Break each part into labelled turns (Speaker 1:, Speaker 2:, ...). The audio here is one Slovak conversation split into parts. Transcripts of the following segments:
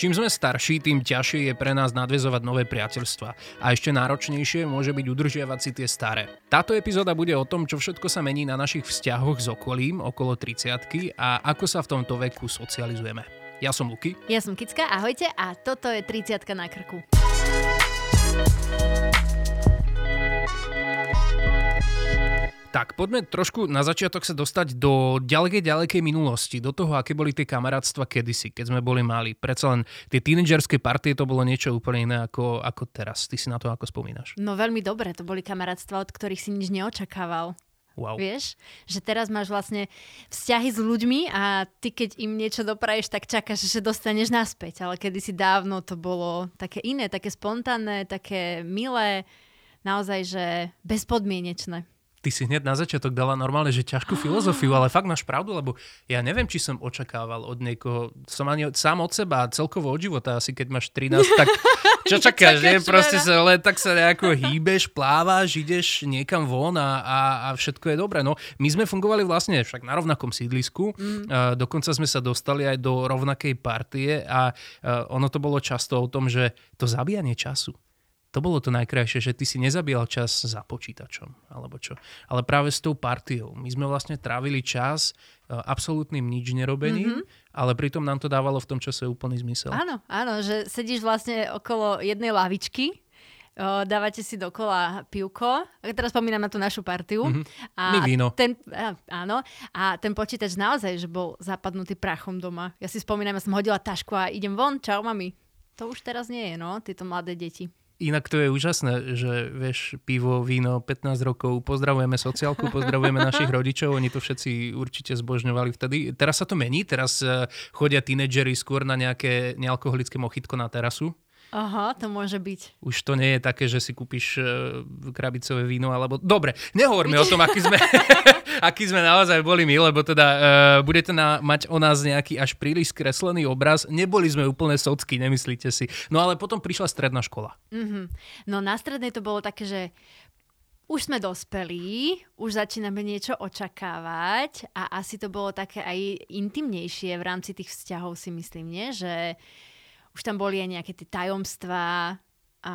Speaker 1: Čím sme starší, tým ťažšie je pre nás nadvezovať nové priateľstva. A ešte náročnejšie môže byť udržiavať si tie staré. Táto epizóda bude o tom, čo všetko sa mení na našich vzťahoch s okolím okolo 30 a ako sa v tomto veku socializujeme. Ja som Luky.
Speaker 2: Ja som Kicka, ahojte a toto je 30 na krku.
Speaker 1: Tak, poďme trošku na začiatok sa dostať do ďalekej, ďalekej minulosti, do toho, aké boli tie kamarátstva kedysi, keď sme boli mali. Predsa len tie tínedžerské partie to bolo niečo úplne iné ako, ako teraz. Ty si na to ako spomínaš?
Speaker 2: No veľmi dobre, to boli kamarátstva, od ktorých si nič neočakával.
Speaker 1: Wow.
Speaker 2: Vieš, že teraz máš vlastne vzťahy s ľuďmi a ty keď im niečo dopraješ, tak čakáš, že dostaneš naspäť. Ale kedysi dávno to bolo také iné, také spontánne, také milé, naozaj, že bezpodmienečné
Speaker 1: ty si hneď na začiatok dala normálne, že ťažkú filozofiu, ale fakt máš pravdu, lebo ja neviem, či som očakával od niekoho, som ani sám od seba, celkovo od života, asi keď máš 13, tak čo čakáš, nie? Proste sa len tak sa nejako hýbeš, plávaš, ideš niekam von a, a, a všetko je dobré. No, my sme fungovali vlastne však na rovnakom sídlisku, mm. a dokonca sme sa dostali aj do rovnakej partie a, a ono to bolo často o tom, že to zabíjanie času to bolo to najkrajšie, že ty si nezabíjal čas za počítačom, alebo čo. Ale práve s tou partiou. My sme vlastne trávili čas uh, absolútnym nič nerobením, mm-hmm. ale pritom nám to dávalo v tom čase úplný zmysel.
Speaker 2: Áno, áno, že sedíš vlastne okolo jednej lavičky, uh, dávate si dokola pivko, teraz spomínam na tú našu partiu. Mm-hmm.
Speaker 1: A My víno.
Speaker 2: Ten, áno, a ten počítač naozaj, že bol zapadnutý prachom doma. Ja si spomínam, ja som hodila tašku a idem von, čau mami. To už teraz nie je, no, tieto mladé deti.
Speaker 1: Inak to je úžasné, že vieš, pivo, víno, 15 rokov, pozdravujeme sociálku, pozdravujeme našich rodičov, oni to všetci určite zbožňovali vtedy. Teraz sa to mení, teraz eh, chodia tínedžeri skôr na nejaké nealkoholické mochytko na terasu.
Speaker 2: Aha, to môže byť.
Speaker 1: Už to nie je také, že si kúpiš uh, krabicové víno, alebo... Dobre, nehovorme o tom, aký sme, aký sme naozaj boli my, lebo teda uh, budete na, mať o nás nejaký až príliš skreslený obraz. Neboli sme úplne socky, nemyslíte si. No ale potom prišla stredná škola.
Speaker 2: Mm-hmm. No na strednej to bolo také, že už sme dospelí, už začíname niečo očakávať a asi to bolo také aj intimnejšie v rámci tých vzťahov si myslím, nie? Že už tam boli aj nejaké tie tajomstvá a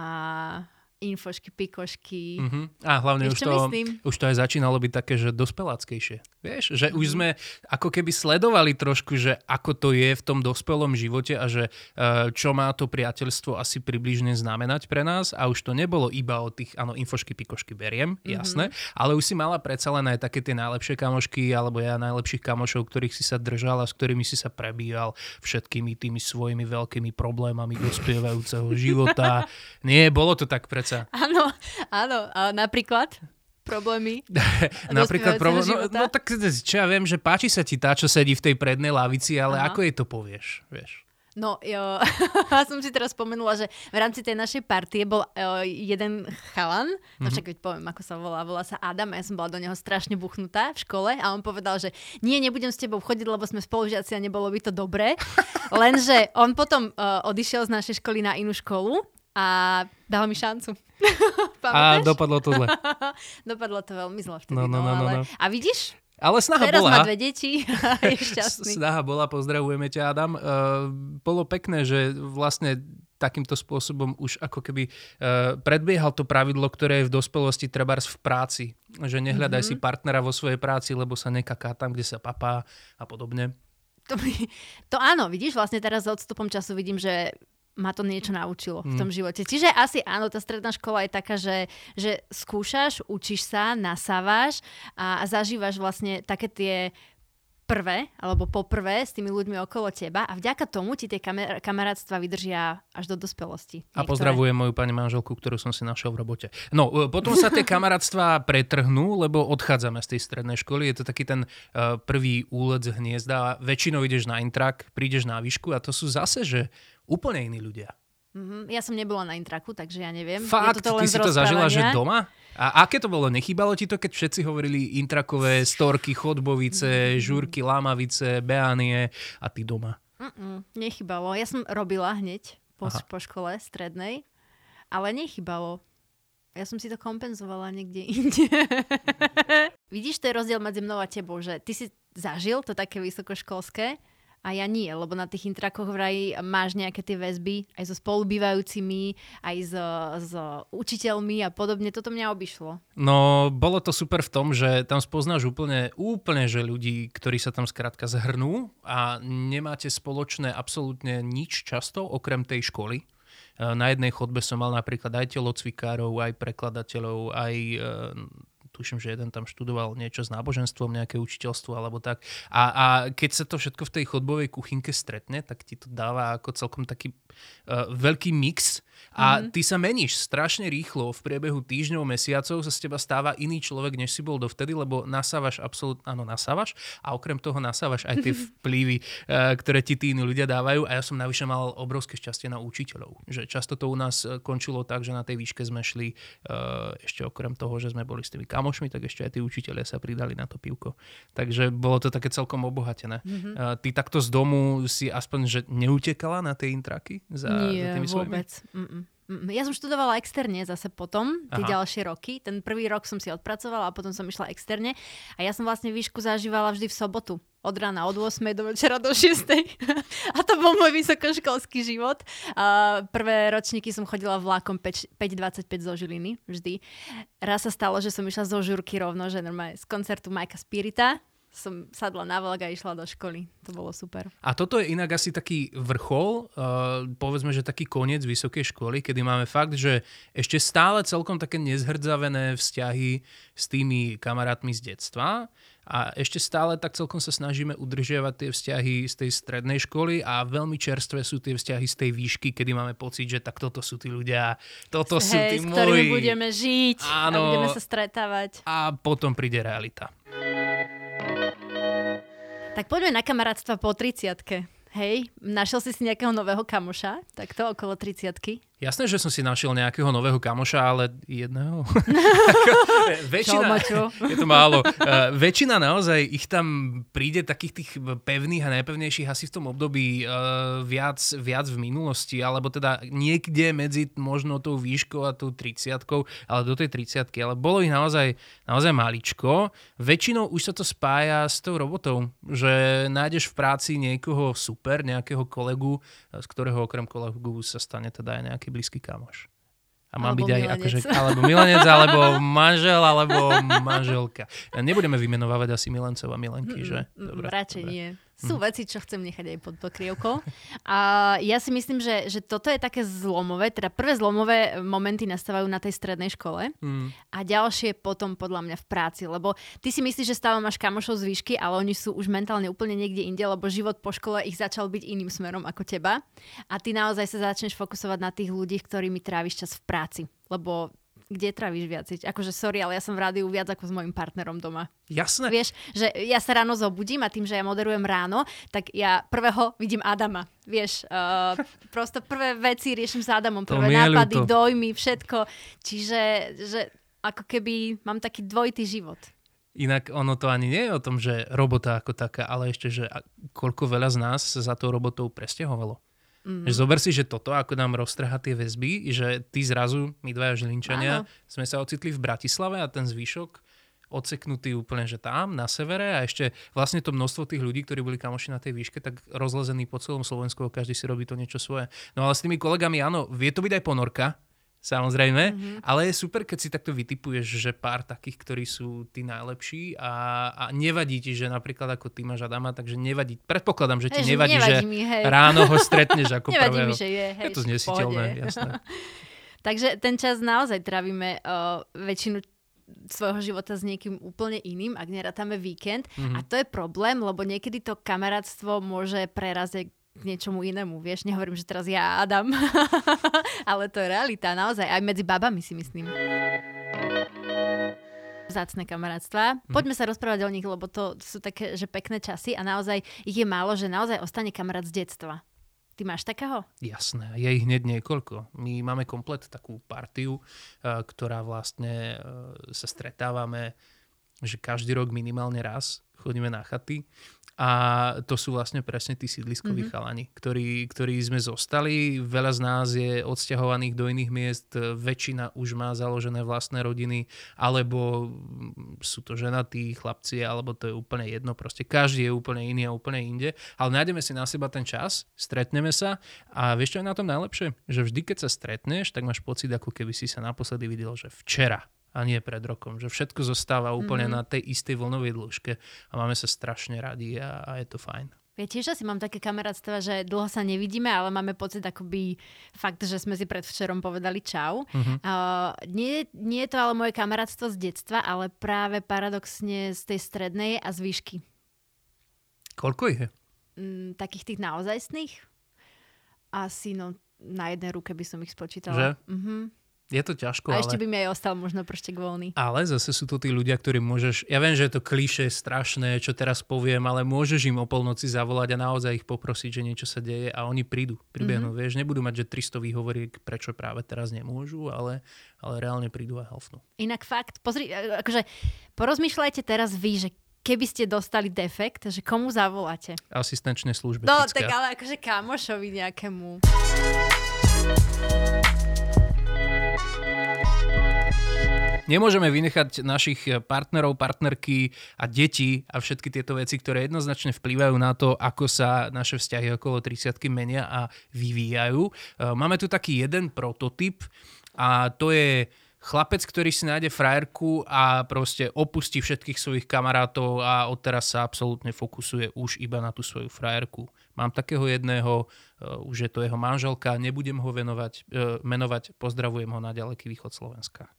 Speaker 2: infošky, pikošky.
Speaker 1: Uh-huh. A hlavne už to, už to aj začínalo byť také, že dospeláckejšie. Vieš, že uh-huh. už mhm. sme ako keby sledovali trošku, že ako to je v tom dospelom živote a že uh, čo má to priateľstvo asi približne znamenať pre nás a už to nebolo iba o tých, áno, infošky, pikošky beriem, uh-huh. jasné, ale už si mala predsa len aj také tie najlepšie kamošky alebo ja najlepších kamošov, ktorých si sa držal a s ktorými si sa prebíjal všetkými tými svojimi veľkými problémami dospievajúceho života. Nie, bolo to tak predsa
Speaker 2: sa. Áno, áno. A napríklad? problémy?
Speaker 1: Napríklad problém, no, no tak čo ja viem, že páči sa ti tá, čo sedí v tej prednej lavici, ale Aha. ako jej to povieš, vieš?
Speaker 2: No, jo, som si teraz spomenula, že v rámci tej našej partie bol uh, jeden chalan, no mhm. však keď poviem, ako sa volá, volá sa Adam, a ja som bola do neho strašne buchnutá v škole a on povedal, že nie, nebudem s tebou chodiť, lebo sme spolužiaci a nebolo by to dobré. Lenže on potom uh, odišiel z našej školy na inú školu a dal mi šancu.
Speaker 1: a dopadlo to zle.
Speaker 2: dopadlo to veľmi zle vtedy. No, no, no, no, ale... no. A vidíš?
Speaker 1: Ale snaha
Speaker 2: Teraz
Speaker 1: bola.
Speaker 2: má dve deti a je šťastný.
Speaker 1: Snaha bola, pozdravujeme ťa Adam. Uh, bolo pekné, že vlastne takýmto spôsobom už ako keby uh, predbiehal to pravidlo, ktoré je v dospelosti trebárs v práci. Že nehľadaj mm-hmm. si partnera vo svojej práci, lebo sa nekaká tam, kde sa papá a podobne.
Speaker 2: To, to áno, vidíš, vlastne teraz s odstupom času vidím, že ma to niečo naučilo v tom mm. živote. Čiže asi áno, tá stredná škola je taká, že, že skúšaš, učíš sa, nasávaš a, a zažívaš vlastne také tie prvé, alebo poprvé s tými ľuďmi okolo teba a vďaka tomu ti tie kamer- kamarátstva vydržia až do dospelosti.
Speaker 1: Niektoré. A pozdravujem moju pani manželku, ktorú som si našiel v robote. No, e, potom sa tie kamarátstva pretrhnú, lebo odchádzame z tej strednej školy. Je to taký ten uh, prvý úlet z hniezda. Väčšinou ideš na intrak, prídeš na výšku a to sú zase, že úplne iní ľudia.
Speaker 2: Mm-hmm. Ja som nebola na intraku, takže ja neviem.
Speaker 1: Fakt? Ja Ty si to zažila, že doma? A aké to bolo? Nechýbalo ti to, keď všetci hovorili intrakové storky, chodbovice, mm-hmm. žúrky, lámavice, beánie a ty doma?
Speaker 2: Mm-mm, nechybalo. Ja som robila hneď po, po škole strednej, ale nechybalo. Ja som si to kompenzovala niekde inde. Vidíš, to je rozdiel medzi mnou a tebou, že ty si zažil to také vysokoškolské A ja nie, lebo na tých intrakoch vraj máš nejaké tie väzby aj so spolubývajúcimi, aj so, so učiteľmi a podobne. Toto mňa obišlo.
Speaker 1: No, bolo to super v tom, že tam spoznáš úplne, úplne, že ľudí, ktorí sa tam skrátka zhrnú a nemáte spoločné absolútne nič často, okrem tej školy. E, na jednej chodbe som mal napríklad aj telocvikárov, aj prekladateľov, aj e, tuším, že jeden tam študoval niečo s náboženstvom, nejaké učiteľstvo alebo tak. A, a keď sa to všetko v tej chodbovej kuchynke stretne, tak ti to dáva ako celkom taký uh, veľký mix a mm-hmm. ty sa meníš strašne rýchlo. V priebehu týždňov, mesiacov sa z teba stáva iný človek, než si bol dovtedy, lebo nasávaš absolútne, áno, nasávaš a okrem toho nasávaš aj tie vplyvy, uh, ktoré ti tí iní ľudia dávajú. A ja som navyše mal obrovské šťastie na učiteľov. Že často to u nás e, končilo tak, že na tej výške sme šli uh, ešte okrem toho, že sme boli s tými kamošmi, tak ešte aj tí učiteľia sa pridali na to pivko. Takže bolo to také celkom obohatené. Mm-hmm. Ty takto z domu si aspoň, že neutekala na tie intraky? Za,
Speaker 2: Nie, za tými vôbec. Mm-mm. Ja som študovala externe zase potom, tie Aha. ďalšie roky. Ten prvý rok som si odpracovala a potom som išla externe. A ja som vlastne výšku zažívala vždy v sobotu. Od rána od 8. do večera do 6. a to bol môj vysokoškolský život. A prvé ročníky som chodila vlákom 5.25 zo Žiliny vždy. Raz sa stalo, že som išla zo žurky rovno, že normálne z koncertu Majka Spirita som sadla na vlak a išla do školy. To bolo super.
Speaker 1: A toto je inak asi taký vrchol, uh, povedzme, že taký koniec vysokej školy, kedy máme fakt, že ešte stále celkom také nezhrdzavené vzťahy s tými kamarátmi z detstva a ešte stále tak celkom sa snažíme udržiavať tie vzťahy z tej strednej školy a veľmi čerstvé sú tie vzťahy z tej výšky, kedy máme pocit, že tak toto sú tí ľudia, toto Hej, sú tí s
Speaker 2: moji. budeme žiť Áno, a budeme sa stretávať.
Speaker 1: A potom príde realita.
Speaker 2: Tak poďme na kamarátstva po 30 Hej, našiel si si nejakého nového kamoša, takto okolo 30
Speaker 1: Jasné, že som si našiel nejakého nového kamoša, ale jedného.
Speaker 2: väčšina, čo,
Speaker 1: je to málo. Uh, väčšina naozaj ich tam príde takých tých pevných a najpevnejších asi v tom období uh, viac, viac v minulosti, alebo teda niekde medzi možno tou výškou a tou 30 ale do tej 30 ale bolo ich naozaj, naozaj maličko. Väčšinou už sa to spája s tou robotou, že nájdeš v práci niekoho super, nejakého kolegu, z ktorého okrem kolegu sa stane teda aj nejaký nejaký blízky kamoš. A má byť aj akože, alebo milenec, alebo manžel, alebo manželka. Nebudeme vymenovávať asi milencov a milenky, mm, že?
Speaker 2: Dobre, radšej dobre. nie. Sú hm. veci, čo chcem nechať aj pod pokrievkou. A ja si myslím, že, že toto je také zlomové, teda prvé zlomové momenty nastávajú na tej strednej škole mm. a ďalšie potom podľa mňa v práci, lebo ty si myslíš, že stále máš kamošov z výšky, ale oni sú už mentálne úplne niekde inde, lebo život po škole ich začal byť iným smerom ako teba a ty naozaj sa začneš fokusovať na tých ľudí, ktorými tráviš čas v práci, lebo kde travíš viac? Akože sorry, ale ja som v rádiu viac ako s mojim partnerom doma.
Speaker 1: Jasné.
Speaker 2: Vieš, že ja sa ráno zobudím a tým, že ja moderujem ráno, tak ja prvého vidím Adama. Vieš, uh, prosto prvé veci riešim s Adamom, prvé nápady, to. dojmy, všetko. Čiže že ako keby mám taký dvojitý život.
Speaker 1: Inak ono to ani nie je o tom, že robota ako taká, ale ešte, že koľko veľa z nás sa za tou robotou presťahovalo. Mm. Že zober si, že toto, ako nám roztrhá tie väzby, že ty zrazu, my dvaja Žilinčania, Áno. sme sa ocitli v Bratislave a ten zvyšok odseknutý úplne, že tam, na severe a ešte vlastne to množstvo tých ľudí, ktorí boli kamoši na tej výške, tak rozlezení po celom Slovensku, každý si robí to niečo svoje. No ale s tými kolegami, áno, vie to byť aj ponorka, samozrejme, mm-hmm. ale je super, keď si takto vytipuješ, že pár takých, ktorí sú tí najlepší a, a nevadí ti, že napríklad ako ty máš Adama, takže nevadí, predpokladám, že ti hej, nevadí, nevadí že mi, hej. ráno ho stretneš ako nevadí prvého.
Speaker 2: Mi, že je, hej,
Speaker 1: je to znesiteľné, jasné.
Speaker 2: takže ten čas naozaj trávime uh, väčšinu svojho života s niekým úplne iným, ak nerátame víkend. Mm-hmm. A to je problém, lebo niekedy to kamarátstvo môže preraziť k niečomu inému, vieš, nehovorím, že teraz ja Adam, ale to je realita, naozaj, aj medzi babami si myslím. Zácne kamarátstva. Mhm. Poďme sa rozprávať o nich, lebo to sú také, že pekné časy a naozaj ich je málo, že naozaj ostane kamarát z detstva. Ty máš takého?
Speaker 1: Jasné, je ich hneď niekoľko. My máme komplet takú partiu, eh, ktorá vlastne eh, sa stretávame že každý rok minimálne raz chodíme na chaty a to sú vlastne presne tí sídliskoví mm-hmm. chalani, ktorí, ktorí sme zostali. Veľa z nás je odsťahovaných do iných miest, väčšina už má založené vlastné rodiny, alebo sú to ženatí chlapci, alebo to je úplne jedno. Proste každý je úplne iný a úplne inde. Ale nájdeme si na seba ten čas, stretneme sa a vieš čo je na tom najlepšie? Že vždy, keď sa stretneš, tak máš pocit, ako keby si sa naposledy videl, že včera a nie pred rokom. Že všetko zostáva úplne mm-hmm. na tej istej vlnovej dĺžke a máme sa strašne radi a, a je to fajn.
Speaker 2: Ja tiež asi mám také kamarátstva, že dlho sa nevidíme, ale máme pocit akoby fakt, že sme si predvčerom povedali čau. Uh-huh. Uh, nie, nie je to ale moje kamarátstvo z detstva, ale práve paradoxne z tej strednej a z výšky.
Speaker 1: Koľko ich je?
Speaker 2: Mm, takých tých naozajstných? Asi no, na jednej ruke by som ich spočítala.
Speaker 1: Že?
Speaker 2: Uh-huh.
Speaker 1: Je to ťažko,
Speaker 2: A ešte
Speaker 1: ale...
Speaker 2: by mi aj ostal možno prštek voľný.
Speaker 1: Ale zase sú to tí ľudia, ktorí môžeš... Ja viem, že je to kliše strašné, čo teraz poviem, ale môžeš im o polnoci zavolať a naozaj ich poprosiť, že niečo sa deje a oni prídu, pribiehnú. Mm-hmm. Vieš, nebudú mať, že 300 výhovoriek, prečo práve teraz nemôžu, ale, ale reálne prídu a helfnú.
Speaker 2: Inak fakt, pozri, akože porozmýšľajte teraz vy, že keby ste dostali defekt, že komu zavoláte?
Speaker 1: Asistenčné služby.
Speaker 2: No, tak ale akože kamošovi nejakému.
Speaker 1: Nemôžeme vynechať našich partnerov, partnerky a deti a všetky tieto veci, ktoré jednoznačne vplývajú na to, ako sa naše vzťahy okolo 30 menia a vyvíjajú. E, máme tu taký jeden prototyp a to je chlapec, ktorý si nájde frajerku a proste opustí všetkých svojich kamarátov a odteraz sa absolútne fokusuje už iba na tú svoju frajerku. Mám takého jedného, uh, už je to jeho manželka, nebudem ho venovať, uh, menovať, pozdravujem ho na ďaleký východ Slovenska.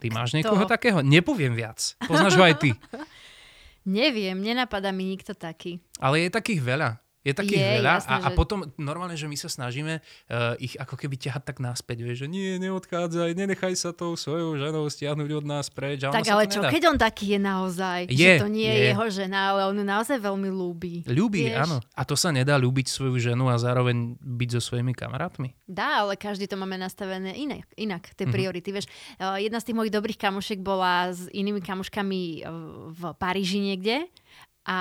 Speaker 1: Ty máš niekoho takého? Nepoviem viac. Poznáš ho aj ty.
Speaker 2: Neviem, nenapadá mi nikto taký.
Speaker 1: Ale je takých veľa. Je takých
Speaker 2: Je,
Speaker 1: veľa
Speaker 2: jasné,
Speaker 1: a, a potom normálne, že my sa snažíme uh, ich ako keby ťahať tak naspäť, vieš, že nie, neodchádzaj, nenechaj sa tou svojou ženou stiahnuť od nás preč.
Speaker 2: Tak ale čo,
Speaker 1: nedá.
Speaker 2: keď on taký je naozaj,
Speaker 1: Je,
Speaker 2: že to nie je
Speaker 1: je.
Speaker 2: jeho žena, ale on ju naozaj veľmi ľúbi.
Speaker 1: Ľúbi,
Speaker 2: vieš?
Speaker 1: áno. A to sa nedá ľúbiť svoju ženu a zároveň byť so svojimi kamarátmi.
Speaker 2: Dá, ale každý to máme nastavené inak, inak tie
Speaker 1: Mhm.
Speaker 2: priority. Vieš, uh, jedna z tých mojich dobrých kamošiek bola s inými kamoškami uh, v Paríži niekde a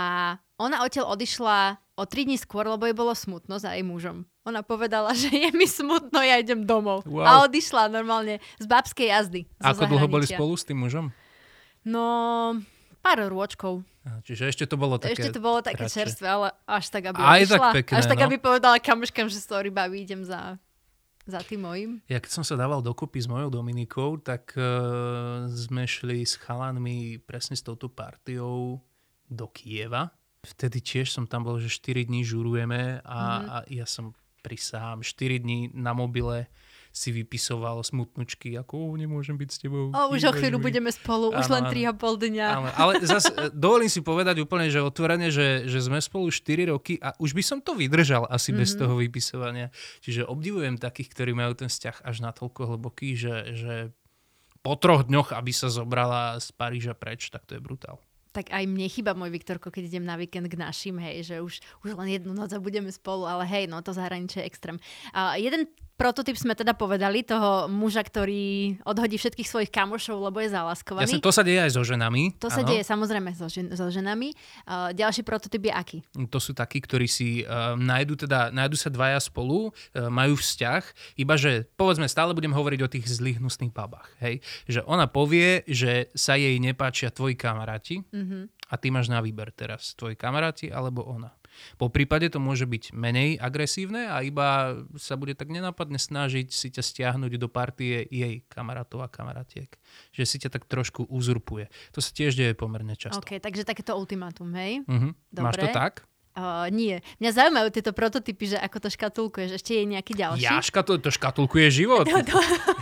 Speaker 2: ona odtiaľ odišla o tri dní skôr, lebo jej bolo smutno za jej mužom. Ona povedala, že je mi smutno, ja idem domov.
Speaker 1: Wow.
Speaker 2: A odišla normálne z babskej jazdy.
Speaker 1: Ako dlho boli spolu s tým mužom?
Speaker 2: No, pár rôčkov.
Speaker 1: Čiže ešte to bolo také...
Speaker 2: Ešte to bolo také
Speaker 1: radšej.
Speaker 2: čerstvé, ale až tak, aby
Speaker 1: Aj tak
Speaker 2: odišla.
Speaker 1: pekné,
Speaker 2: až tak,
Speaker 1: no.
Speaker 2: aby povedala kamoškám, že sorry, babi, idem za, za tým mojim.
Speaker 1: Ja keď som sa dával dokopy s mojou Dominikou, tak uh, sme šli s chalanmi presne s touto partiou do Kieva. Vtedy tiež som tam bol, že 4 dní žurujeme a,
Speaker 2: Mhm.
Speaker 1: a ja som prisám 4 dní na mobile si vypisoval smutnučky, ako "Ó, nemôžem byť s tebou.
Speaker 2: O, už o chvíľu
Speaker 1: mi."
Speaker 2: budeme spolu, už
Speaker 1: Áno,
Speaker 2: len
Speaker 1: áno.
Speaker 2: 3,5 dňa.
Speaker 1: Áno, ale zase dovolím si povedať úplne, že otvorene, že, že sme spolu 4 roky a už by som to vydržal asi mm-hmm. bez
Speaker 2: Mhm.
Speaker 1: toho vypisovania. Čiže obdivujem takých, ktorí majú ten vzťah až natoľko hlboký, že, že po troch dňoch, aby sa zobrala z Paríža preč, tak to je brutál.
Speaker 2: Tak aj mne chýba môj Viktorko, keď idem na víkend k našim, hej, že už, už len jednu noc a budeme spolu, ale hej, no to zahraničie je extrém. A jeden prototyp sme teda povedali, toho muža, ktorý odhodí všetkých svojich kamošov, lebo je
Speaker 1: Ja
Speaker 2: zalaskovaný.
Speaker 1: som, to sa deje aj so ženami.
Speaker 2: To sa
Speaker 1: áno.
Speaker 2: deje samozrejme so, žen- so ženami. Uh, ďalší prototyp je aký?
Speaker 1: To sú takí, ktorí si uh, nájdu, teda, nájdu sa dvaja spolu, uh, majú vzťah, iba že, povedzme, stále budem hovoriť o tých zlých hnusných babách. Hej? Že ona povie, že sa jej nepáčia tvoji kamaráti
Speaker 2: Mm-hmm.
Speaker 1: a ty máš na výber teraz, tvoji kamaráti alebo ona. Po prípade to môže byť menej agresívne a iba sa bude tak nenápadne snažiť si ťa stiahnuť do partie jej kamarátov a kamarátiek. Že si ťa tak trošku uzurpuje. To sa tiež deje pomerne často.
Speaker 2: OK, takže takéto ultimátum, hej?
Speaker 1: Mhm. Máš to
Speaker 2: Dobre.
Speaker 1: tak?
Speaker 2: Uh, nie. Mňa zaujímajú tieto prototypy, že ako to škatulkuješ. Ešte je nejaký ďalší?
Speaker 1: Ja škatul, to škatulkuje život.
Speaker 2: No, to,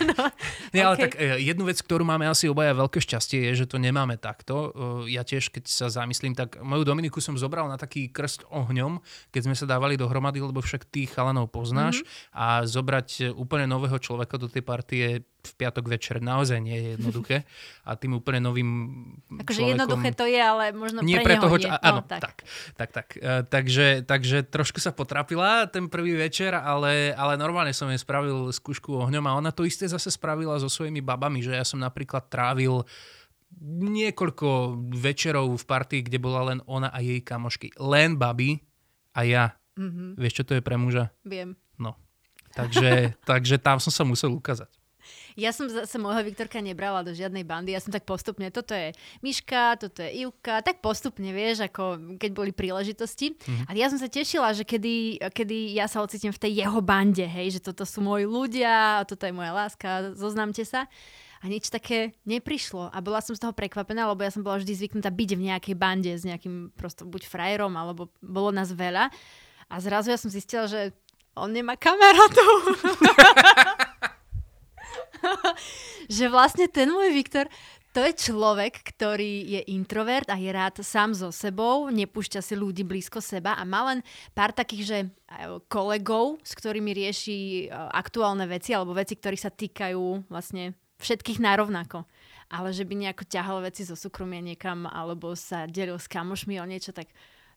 Speaker 2: no,
Speaker 1: Nie, ale
Speaker 2: OK.
Speaker 1: tak e, jednu vec, ktorú máme asi obaja veľké šťastie, je, že to nemáme takto. E, Ja tiež, keď sa zamyslím, tak moju Dominiku som zobral na taký krst ohňom, keď sme sa dávali dohromady, lebo však tých chalanov poznáš
Speaker 2: Mhm.
Speaker 1: a zobrať e, úplne nového človeka do tej partie v piatok večer naozaj nie je jednoduché. A tým úplne novým
Speaker 2: akože jednoduché to je, ale možno
Speaker 1: Nie
Speaker 2: pre
Speaker 1: pre toho,
Speaker 2: nie.
Speaker 1: čo, áno,
Speaker 2: no, tak.
Speaker 1: tak, tak, tak. E, takže, takže trošku sa potrapila ten prvý večer, ale, ale normálne som jej spravil skúšku ohňom a ona to isté zase spravila so svojimi babami, že ja som napríklad trávil niekoľko večerov v partii, kde bola len ona a jej kamošky. Len baby a ja. Mm-hmm. Vieš, čo to je pre muža?
Speaker 2: Viem.
Speaker 1: No. Takže, takže tam som sa musel ukázať.
Speaker 2: Ja som zase môjho Viktorka nebrala do žiadnej bandy, ja som tak postupne, toto je Miška, toto je Ivka, tak postupne, vieš, ako keď boli príležitosti. Mm-hmm. A ja som sa tešila, že kedy, kedy ja sa ocitím v tej jeho bande, hej, že toto sú moji ľudia, toto je moja láska, zoznamte sa. A nič také neprišlo. A bola som z toho prekvapená, lebo ja som bola vždy zvyknutá byť v nejakej bande s nejakým prosto buď frajerom, alebo bolo nás veľa. A zrazu ja som zistila, že on nemá kamarátov. že vlastne ten môj Viktor, to je človek, ktorý je introvert a je rád sám so sebou, nepúšťa si ľudí blízko seba a má len pár takých, že kolegov, s ktorými rieši e, aktuálne veci alebo veci, ktoré sa týkajú vlastne všetkých narovnako. Ale že by nejako ťahal veci zo súkromia niekam alebo sa delil s kamošmi o niečo, tak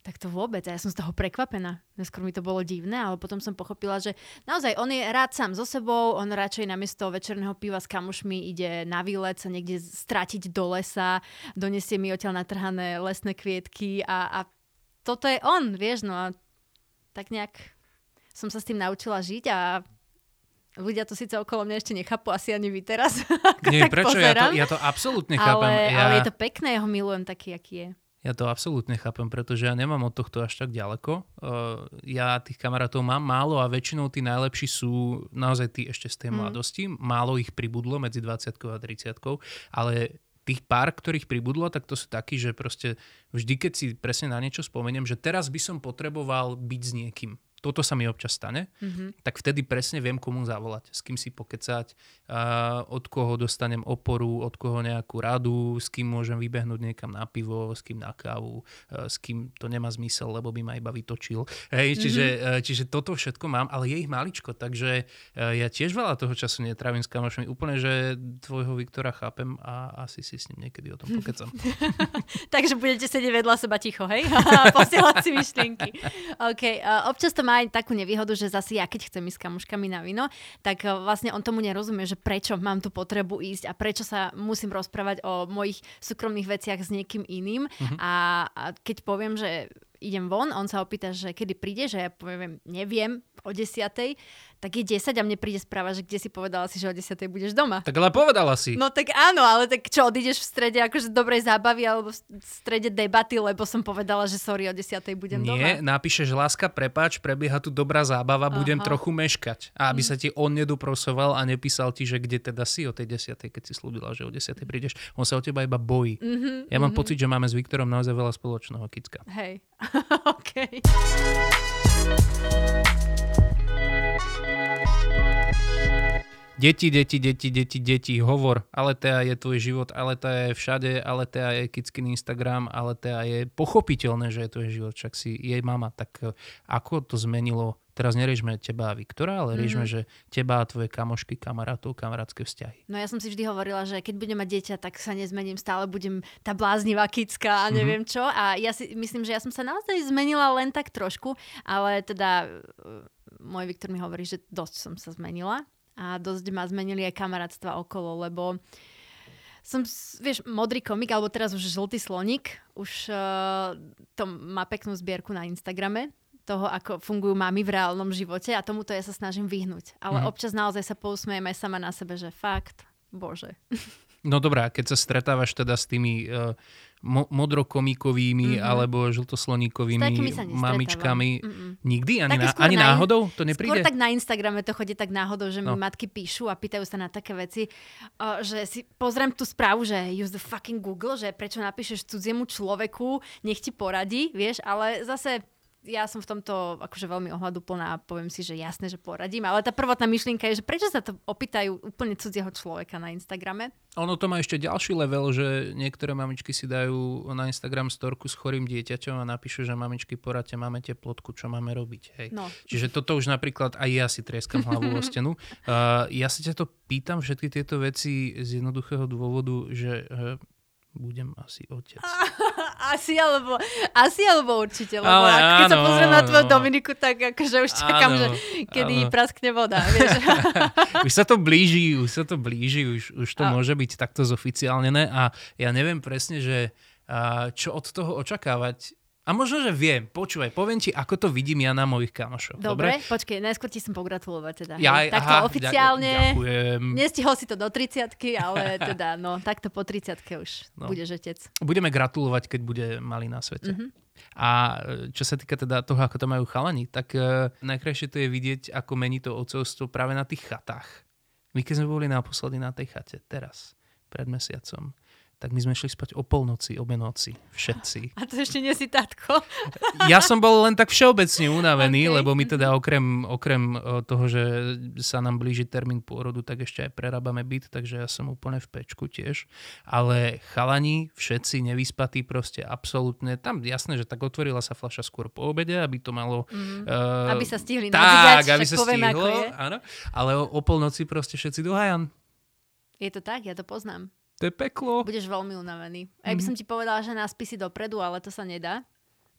Speaker 2: tak to vôbec. A ja som z toho prekvapená. Neskôr mi to bolo divné, ale potom som pochopila, že naozaj on je rád sám so sebou, on radšej namiesto večerného piva s kamošmi ide na výlet sa niekde stratiť do lesa, donesie mi odtiaľ natrhané lesné kvietky a, a toto je on, vieš, no a tak nejak som sa s tým naučila žiť a Ľudia to síce okolo mňa ešte nechápu, asi ani vy teraz.
Speaker 1: Nie, prečo? Ja to, ja to absolútne chápem.
Speaker 2: Ale,
Speaker 1: ja...
Speaker 2: ale je to pekné, ja ho milujem taký, aký je.
Speaker 1: Ja to absolútne chápem, pretože ja nemám od tohto až tak ďaleko. Uh, ja tých kamarátov mám málo a väčšinou tí najlepší sú naozaj tí ešte z tej mm. mladosti. Málo ich pribudlo medzi 20 a 30 ale tých pár, ktorých pribudlo, tak to sú takí, že proste vždy, keď si presne na niečo spomeniem, že teraz by som potreboval byť s niekým toto sa mi občas stane, mm-hmm. tak vtedy presne viem, komu zavolať, s kým si pokecať, uh, od koho dostanem oporu, od koho nejakú radu, s kým môžem vybehnúť niekam na pivo, s kým na kávu, uh, s kým to nemá zmysel, lebo by ma iba vytočil. Hej, čiže, mm-hmm. uh, čiže toto všetko mám, ale je ich maličko, takže uh, ja tiež veľa toho času netrávim s kamošmi. Úplne, že tvojho Viktora chápem a asi si s ním niekedy o tom pokecam.
Speaker 2: takže budete sedieť vedľa seba ticho, hej? Posielať si myšlienky. OK, uh, občas to má aj takú nevýhodu, že zase ja keď chcem ísť s kamuškami na víno, tak eh, vlastne on tomu nerozumie, že prečo mám tú potrebu ísť a prečo sa musím rozprávať o mojich súkromných veciach s niekým iným. Uh-huh. A, a keď poviem, že idem von, on sa opýta, že kedy príde, že ja poviem, neviem, o desiatej, tak je 10 a mne príde správa, že kde si povedala si, že o 10 budeš doma.
Speaker 1: Tak ale povedala si.
Speaker 2: No tak áno, ale tak čo, odídeš v strede akože dobrej zábavy alebo v strede debaty, lebo som povedala, že sorry, o 10 budem
Speaker 1: Nie,
Speaker 2: doma.
Speaker 1: Nie, napíšeš láska, prepáč, prebieha tu dobrá zábava, Aha. budem trochu meškať. A aby mm. sa ti on neduprosoval a nepísal ti, že kde teda si o tej 10 keď si slúbila, že o 10 prídeš. On sa o teba iba bojí. Mm-hmm, ja mám mm-hmm. pocit, že máme s Viktorom naozaj veľa spoločného, Kicka.
Speaker 2: Hej, OK.
Speaker 1: Deti, deti, deti, deti, deti, hovor. Aletea je tvoj život, Aletea je všade, Aletea je Kickин Instagram, Aletea je pochopiteľné, že je tvoj život, však si jej mama. Tak e, ako to zmenilo Teraz neriešme teba a Viktora, ale riešme, mm-hmm. že teba a tvoje kamošky, kamarátov, kamarátske vzťahy.
Speaker 2: No ja som si vždy hovorila, že keď budem mať dieťa, tak sa nezmením, stále budem tá bláznivá kická a mhm. neviem mm-hmm. čo. A ja si myslím, že ja som sa naozaj zmenila len tak trošku, ale teda môj Viktor mi hovorí, že dosť som sa zmenila a dosť ma zmenili aj kamarátstva okolo, lebo som, vieš, modrý komik, alebo teraz už žltý slonik, už uh, to má peknú zbierku na Instagrame, toho, ako fungujú mami v reálnom živote a tomuto ja sa snažím vyhnúť. Ale mm. občas naozaj sa pousmejeme sama na sebe, že fakt, bože.
Speaker 1: No dobrá, keď sa stretávaš teda s tými uh, mo- modrokomíkovými mm-hmm. alebo žltosloníkovými mamičkami, Mm-mm. nikdy? Ani, na, ani na, náhodou to nepríde?
Speaker 2: Skôr tak na Instagrame to chodí tak náhodou, že no. mi matky píšu a pýtajú sa na také veci, uh, že si pozriem tú správu, že use the fucking Google, že prečo napíšeš cudziemu človeku, nech ti poradí, vieš, ale zase ja som v tomto akože veľmi ohľaduplná a poviem si, že jasné, že poradím. Ale tá prvotná myšlienka je, že prečo sa to opýtajú úplne cudzieho človeka na Instagrame?
Speaker 1: Ono to má ešte ďalší level, že niektoré mamičky si dajú na Instagram storku s chorým dieťaťom a napíšu, že mamičky poradte, máme teplotku, čo máme robiť. Hej. No. Čiže toto už napríklad aj ja si trieskam hlavu o stenu. Uh, ja si ťa to pýtam všetky tieto veci z jednoduchého dôvodu, že uh, budem asi otec.
Speaker 2: Asi alebo, asi alebo určite, lebo
Speaker 1: Ale
Speaker 2: ak, keď sa
Speaker 1: áno,
Speaker 2: pozriem na tvoju
Speaker 1: áno.
Speaker 2: Dominiku, tak akože už čakám,
Speaker 1: Áno,
Speaker 2: že kedy
Speaker 1: áno.
Speaker 2: praskne voda, vieš.
Speaker 1: už sa to blíži, už sa to blíži, už, už to
Speaker 2: A-
Speaker 1: môže byť takto zoficiálnené a ja neviem presne, že čo od toho očakávať. A možno, že viem. Počúvaj, poviem ti, ako to vidím ja na mojich kamošoch.
Speaker 2: Dobre, počkej, najskôr ti som pogratulovať teda.
Speaker 1: Ja,
Speaker 2: hej. Takto
Speaker 1: aha,
Speaker 2: oficiálne.
Speaker 1: Ďakujem.
Speaker 2: Nestihol si to do 30 ale teda, no, takto po 30 už
Speaker 1: No.
Speaker 2: budeš otec.
Speaker 1: Budeme gratulovať, keď bude malý na svete.
Speaker 2: Mhm.
Speaker 1: A e, čo sa týka teda toho, ako to majú chalani, tak uh, najkrajšie to je vidieť, ako mení to otcovstvo práve na tých chatách. My keď sme boli naposledy na tej chate, teraz, pred mesiacom, tak my sme šli spať o polnoci, obe noci, všetci.
Speaker 2: A to ešte nie si tatko.
Speaker 1: Ja som bol len tak všeobecne unavený,
Speaker 2: Ok.
Speaker 1: lebo my teda okrem, okrem e, toho, že sa nám blíži termín pôrodu, tak ešte aj prerábame byt, takže ja som úplne v pečku tiež. Ale chalani, všetci nevyspatí proste absolútne. Tam jasné, že tak otvorila sa fľaša skôr po obede, aby to malo...
Speaker 2: Mm.
Speaker 1: Uh,
Speaker 2: Aby sa stihli
Speaker 1: tak, aby sa
Speaker 2: poviem,
Speaker 1: stihlo, áno. Ale o, o polnoci proste všetci do hajan.
Speaker 2: Je to tak, ja to poznám.
Speaker 1: To je peklo.
Speaker 2: Budeš veľmi unavený. Aj by
Speaker 1: Mhm.
Speaker 2: som ti povedala, že náspí si dopredu, ale to sa nedá.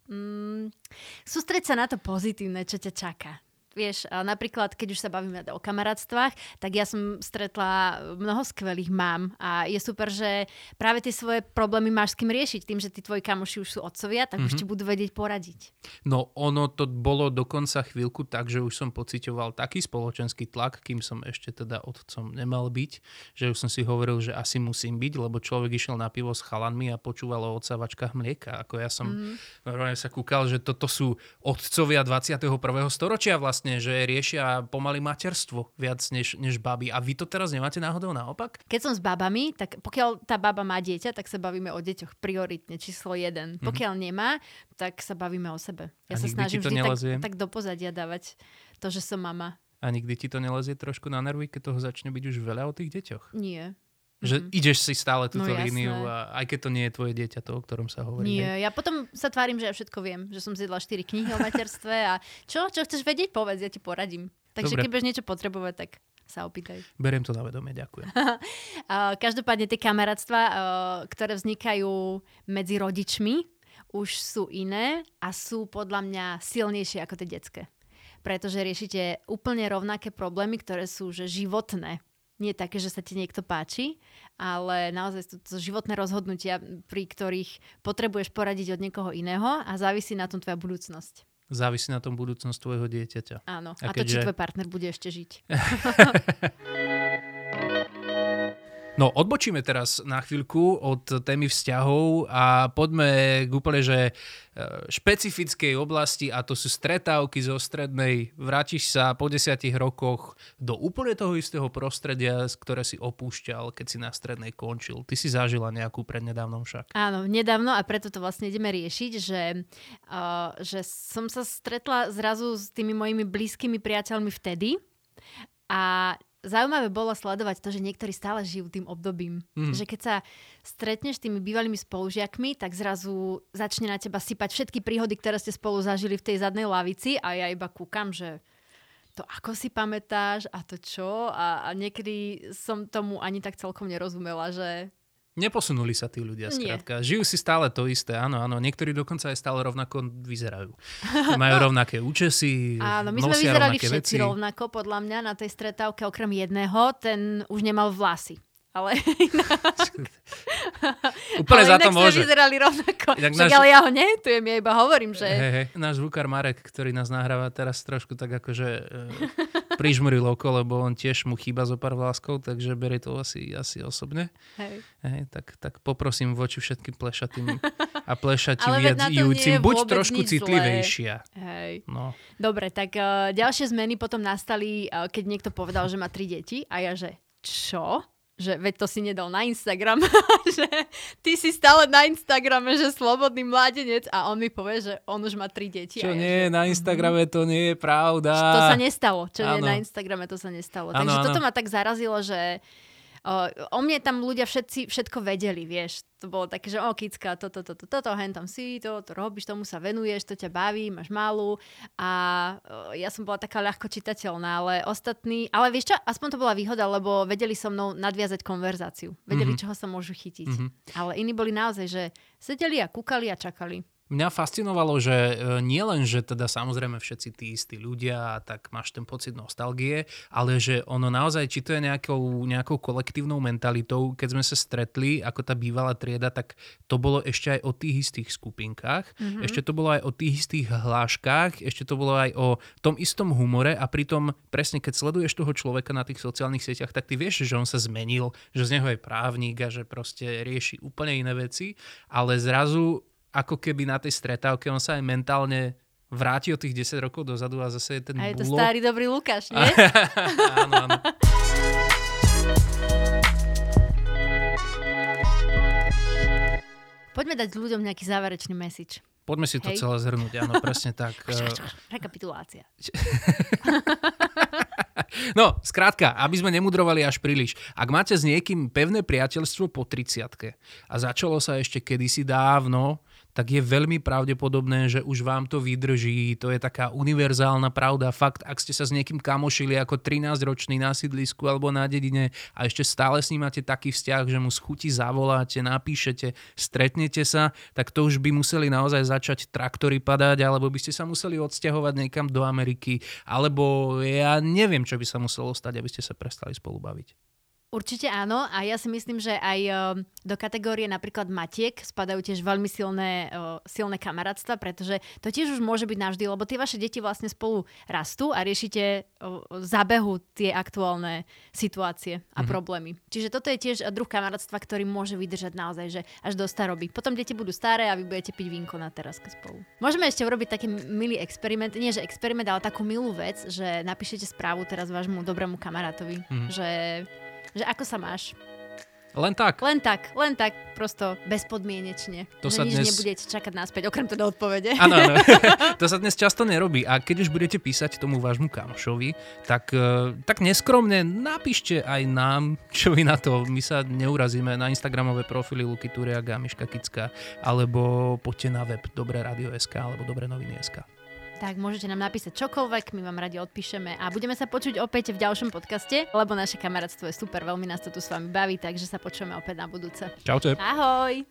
Speaker 2: Mm, sústreď sa na to pozitívne, čo ťa čaká. Vieš, napríklad, keď už sa bavíme o kamarátstvách, tak ja som stretla mnoho skvelých mám a je super, že práve tie svoje problémy máš s kým riešiť. Tým, že tí tvoji kamoši už sú otcovia, tak mm-hmm. už ti budú vedieť poradiť.
Speaker 1: No ono to bolo dokonca chvíľku tak, že už som pocitoval taký spoločenský tlak, kým som ešte teda otcom nemal byť, že už som si hovoril, že asi musím byť, lebo človek išiel na pivo s chalanmi a počúval o odsávačkách mlieka. Ako ja som mm. normálne sa kúkal, že toto sú otcovia 21. storočia vlastne, že riešia pomaly materstvo viac než, než baby. A vy to teraz nemáte náhodou naopak?
Speaker 2: Keď som s babami, tak pokiaľ tá baba má dieťa, tak sa bavíme o deťoch prioritne, číslo jeden. Mm-hmm. Pokiaľ nemá, tak sa bavíme o sebe. Ja
Speaker 1: A
Speaker 2: sa snažím vždy
Speaker 1: nelezie?
Speaker 2: tak, tak do pozadia dávať to, že som mama.
Speaker 1: A nikdy ti to nelezie trošku na nervy, keď toho začne byť už veľa o tých deťoch?
Speaker 2: Nie.
Speaker 1: Že ideš si stále túto
Speaker 2: No
Speaker 1: líniu, a aj keď to nie je tvoje dieťa, to, o ktorom sa hovorí. hej?
Speaker 2: Nie, ja potom sa tvárim, že ja všetko viem, že som zjedla 4 knihy o materstve a čo, čo chceš vedieť, povedz, ja ti poradím. Takže
Speaker 1: Dobre.
Speaker 2: keď budeš niečo potrebovať, tak sa opýtaj.
Speaker 1: Beriem to na vedomie, ďakujem.
Speaker 2: Každopádne tie kamarátstva, ktoré vznikajú medzi rodičmi, už sú iné a sú podľa mňa silnejšie ako tie detské. Pretože riešite úplne rovnaké problémy, ktoré sú že životné. Nie také, že sa ti niekto páči, ale naozaj sú to životné rozhodnutia, pri ktorých potrebuješ poradiť od niekoho iného a závisí na tom tvoja budúcnosť.
Speaker 1: Závisí na tom budúcnosť tvojho dieťaťa.
Speaker 2: Áno.
Speaker 1: A
Speaker 2: A, to, či
Speaker 1: keďže-
Speaker 2: tvoj partner bude ešte žiť.
Speaker 1: No, odbočíme teraz na chvíľku od témy vzťahov a poďme k úplne, že e, špecifickej oblasti a to sú stretávky zo strednej. Vrátiš sa po desiatich rokoch do úplne toho istého prostredia, ktoré si opúšťal, keď si na strednej končil. Ty si zažila nejakú prednedávnom však.
Speaker 2: Áno, nedávno a preto to vlastne ideme riešiť, že, uh, že som sa stretla zrazu s tými mojimi blízkymi priateľmi vtedy a zaujímavé bolo sledovať to, že niektorí stále žijú tým obdobím. Mm. Že keď sa stretneš s tými bývalými spolužiakmi, tak zrazu začne na teba sypať všetky príhody, ktoré ste spolu zažili v tej zadnej lavici a ja iba kúkam, že to ako si pamätáš a to čo a, a niekedy som tomu ani tak celkom nerozumela, že
Speaker 1: Neposunuli sa tí ľudia, skrátka. Žijú si stále to isté, áno, áno. Niektorí dokonca aj stále rovnako vyzerajú. Majú rovnaké účesy,
Speaker 2: Áno, my sme vyzerali všetci
Speaker 1: veci.
Speaker 2: rovnako, podľa mňa, na tej stretávke, okrem jedného, ten už nemal vlasy. Ale,
Speaker 1: Úplne
Speaker 2: ale
Speaker 1: za
Speaker 2: inak
Speaker 1: to môže.
Speaker 2: vyzerali rovnako.
Speaker 1: Inak
Speaker 2: Však
Speaker 1: náš-
Speaker 2: ale ja ho netujem, ja iba hovorím, že...
Speaker 1: Hej, hej. Náš zvukár Marek, ktorý nás nahráva teraz trošku tak akože e, prižmuril oko, lebo on tiež mu chýba zo pár vláskov, takže berie to asi, asi osobne.
Speaker 2: Hej.
Speaker 1: Hej, tak, tak poprosím voči všetkým plešatým a plešatým
Speaker 2: Ale veď na to nie
Speaker 1: júcim,
Speaker 2: je
Speaker 1: buď trošku citlivejšia.
Speaker 2: Hej.
Speaker 1: No.
Speaker 2: Dobre, tak uh, ďalšie zmeny potom nastali, uh, keď niekto povedal, že má tri deti a ja, že čo? Že veď to si nedal na Instagram, že ty si stále na Instagrame, že slobodný mládenec a on mi povie, že on už má tri deti.
Speaker 1: Čo
Speaker 2: ja,
Speaker 1: nie
Speaker 2: že,
Speaker 1: na Instagrame, to nie je pravda.
Speaker 2: To sa nestalo. Čo je
Speaker 1: Áno.
Speaker 2: na Instagrame, to sa nestalo.
Speaker 1: Áno,
Speaker 2: Takže
Speaker 1: áno.
Speaker 2: toto ma tak zarazilo, že O, o mne tam ľudia všetci všetko vedeli, vieš. To bolo také, že o, kicka, toto, toto, toto, to, hen tam si, to, to robíš, tomu sa venuješ, to ťa baví, máš malú. A o, ja som bola taká ľahko čitateľná, ale ostatní, ale vieš čo, aspoň to bola výhoda, lebo vedeli so mnou nadviazať konverzáciu. Vedeli, mm-hmm. čoho sa môžu chytiť. Mm-hmm. Ale iní boli naozaj, že sedeli a kúkali a čakali.
Speaker 1: Mňa fascinovalo, že e, nie len, že teda samozrejme všetci tí istí ľudia, tak máš ten pocit nostalgie, ale že ono naozaj, či to je nejakou, nejakou kolektívnou mentalitou, keď sme sa stretli ako tá bývalá trieda, tak to bolo ešte aj o tých istých skupinkách, mm-hmm. ešte to bolo aj o tých istých hláškach, ešte to bolo aj o tom istom humore a pritom presne keď sleduješ toho človeka na tých sociálnych sieťach, tak ty vieš, že on sa zmenil, že z neho je právnik a že proste rieši úplne iné veci, ale zrazu ako keby na tej stretávke on sa aj mentálne vráti o tých 10 rokov dozadu a zase je ten
Speaker 2: A je
Speaker 1: to
Speaker 2: starý dobrý Lukáš, nie?
Speaker 1: áno, áno.
Speaker 2: Poďme dať ľuďom nejaký záverečný message.
Speaker 1: Poďme si to
Speaker 2: Hej.
Speaker 1: celé zhrnúť, áno, presne tak.
Speaker 2: Rekapitulácia.
Speaker 1: No, skrátka, aby sme nemudrovali až príliš. Ak máte s niekým pevné priateľstvo po 30 a začalo sa ešte kedysi dávno, tak je veľmi pravdepodobné, že už vám to vydrží. To je taká univerzálna pravda. Fakt, ak ste sa s niekým kamošili ako 13-ročný na sídlisku alebo na dedine a ešte stále s ním máte taký vzťah, že mu z chuti zavoláte, napíšete, stretnete sa, tak to už by museli naozaj začať traktory padať, alebo by ste sa museli odsťahovať niekam do Ameriky, alebo ja neviem, čo by sa muselo stať, aby ste sa prestali spolu baviť.
Speaker 2: Určite áno a ja si myslím, že aj eh, do kategórie napríklad matiek spadajú tiež veľmi silné, eh, silné kamarátstva, pretože to tiež už môže byť navždy, lebo tie vaše deti vlastne spolu rastú a riešite eh, zábehu tie aktuálne situácie a mm-hmm. problémy. Čiže toto je tiež druh kamarátstva, ktorý môže vydržať naozaj, že až do staroby. Potom deti budú staré a vy budete piť vínko na teraske spolu. Môžeme ešte urobiť taký milý experiment, nie že experiment, ale takú milú vec, že napíšete správu teraz vášmu dobrému kamarátovi, mm-hmm. že že ako sa máš.
Speaker 1: Len tak.
Speaker 2: Len tak, len tak, prosto bezpodmienečne.
Speaker 1: To
Speaker 2: že
Speaker 1: sa
Speaker 2: nič
Speaker 1: dnes...
Speaker 2: nebudete čakať naspäť, okrem teda odpovede.
Speaker 1: Áno, áno. to sa dnes často nerobí. A keď už budete písať tomu vášmu kamošovi, tak, e, tak neskromne napíšte aj nám, čo vy na to. My sa neurazíme na Instagramové profily Luky Turiaga, Miška Kicka, alebo poďte na web Dobré radio.sk alebo Dobré noviny.sk.
Speaker 2: Tak môžete nám napísať čokoľvek, my vám radi odpíšeme a budeme sa počuť opäť v ďalšom podcaste, lebo naše kamarátstvo je super, veľmi nás to tu s vami baví, takže sa počujeme opäť na budúce.
Speaker 1: Čaute.
Speaker 2: Ahoj.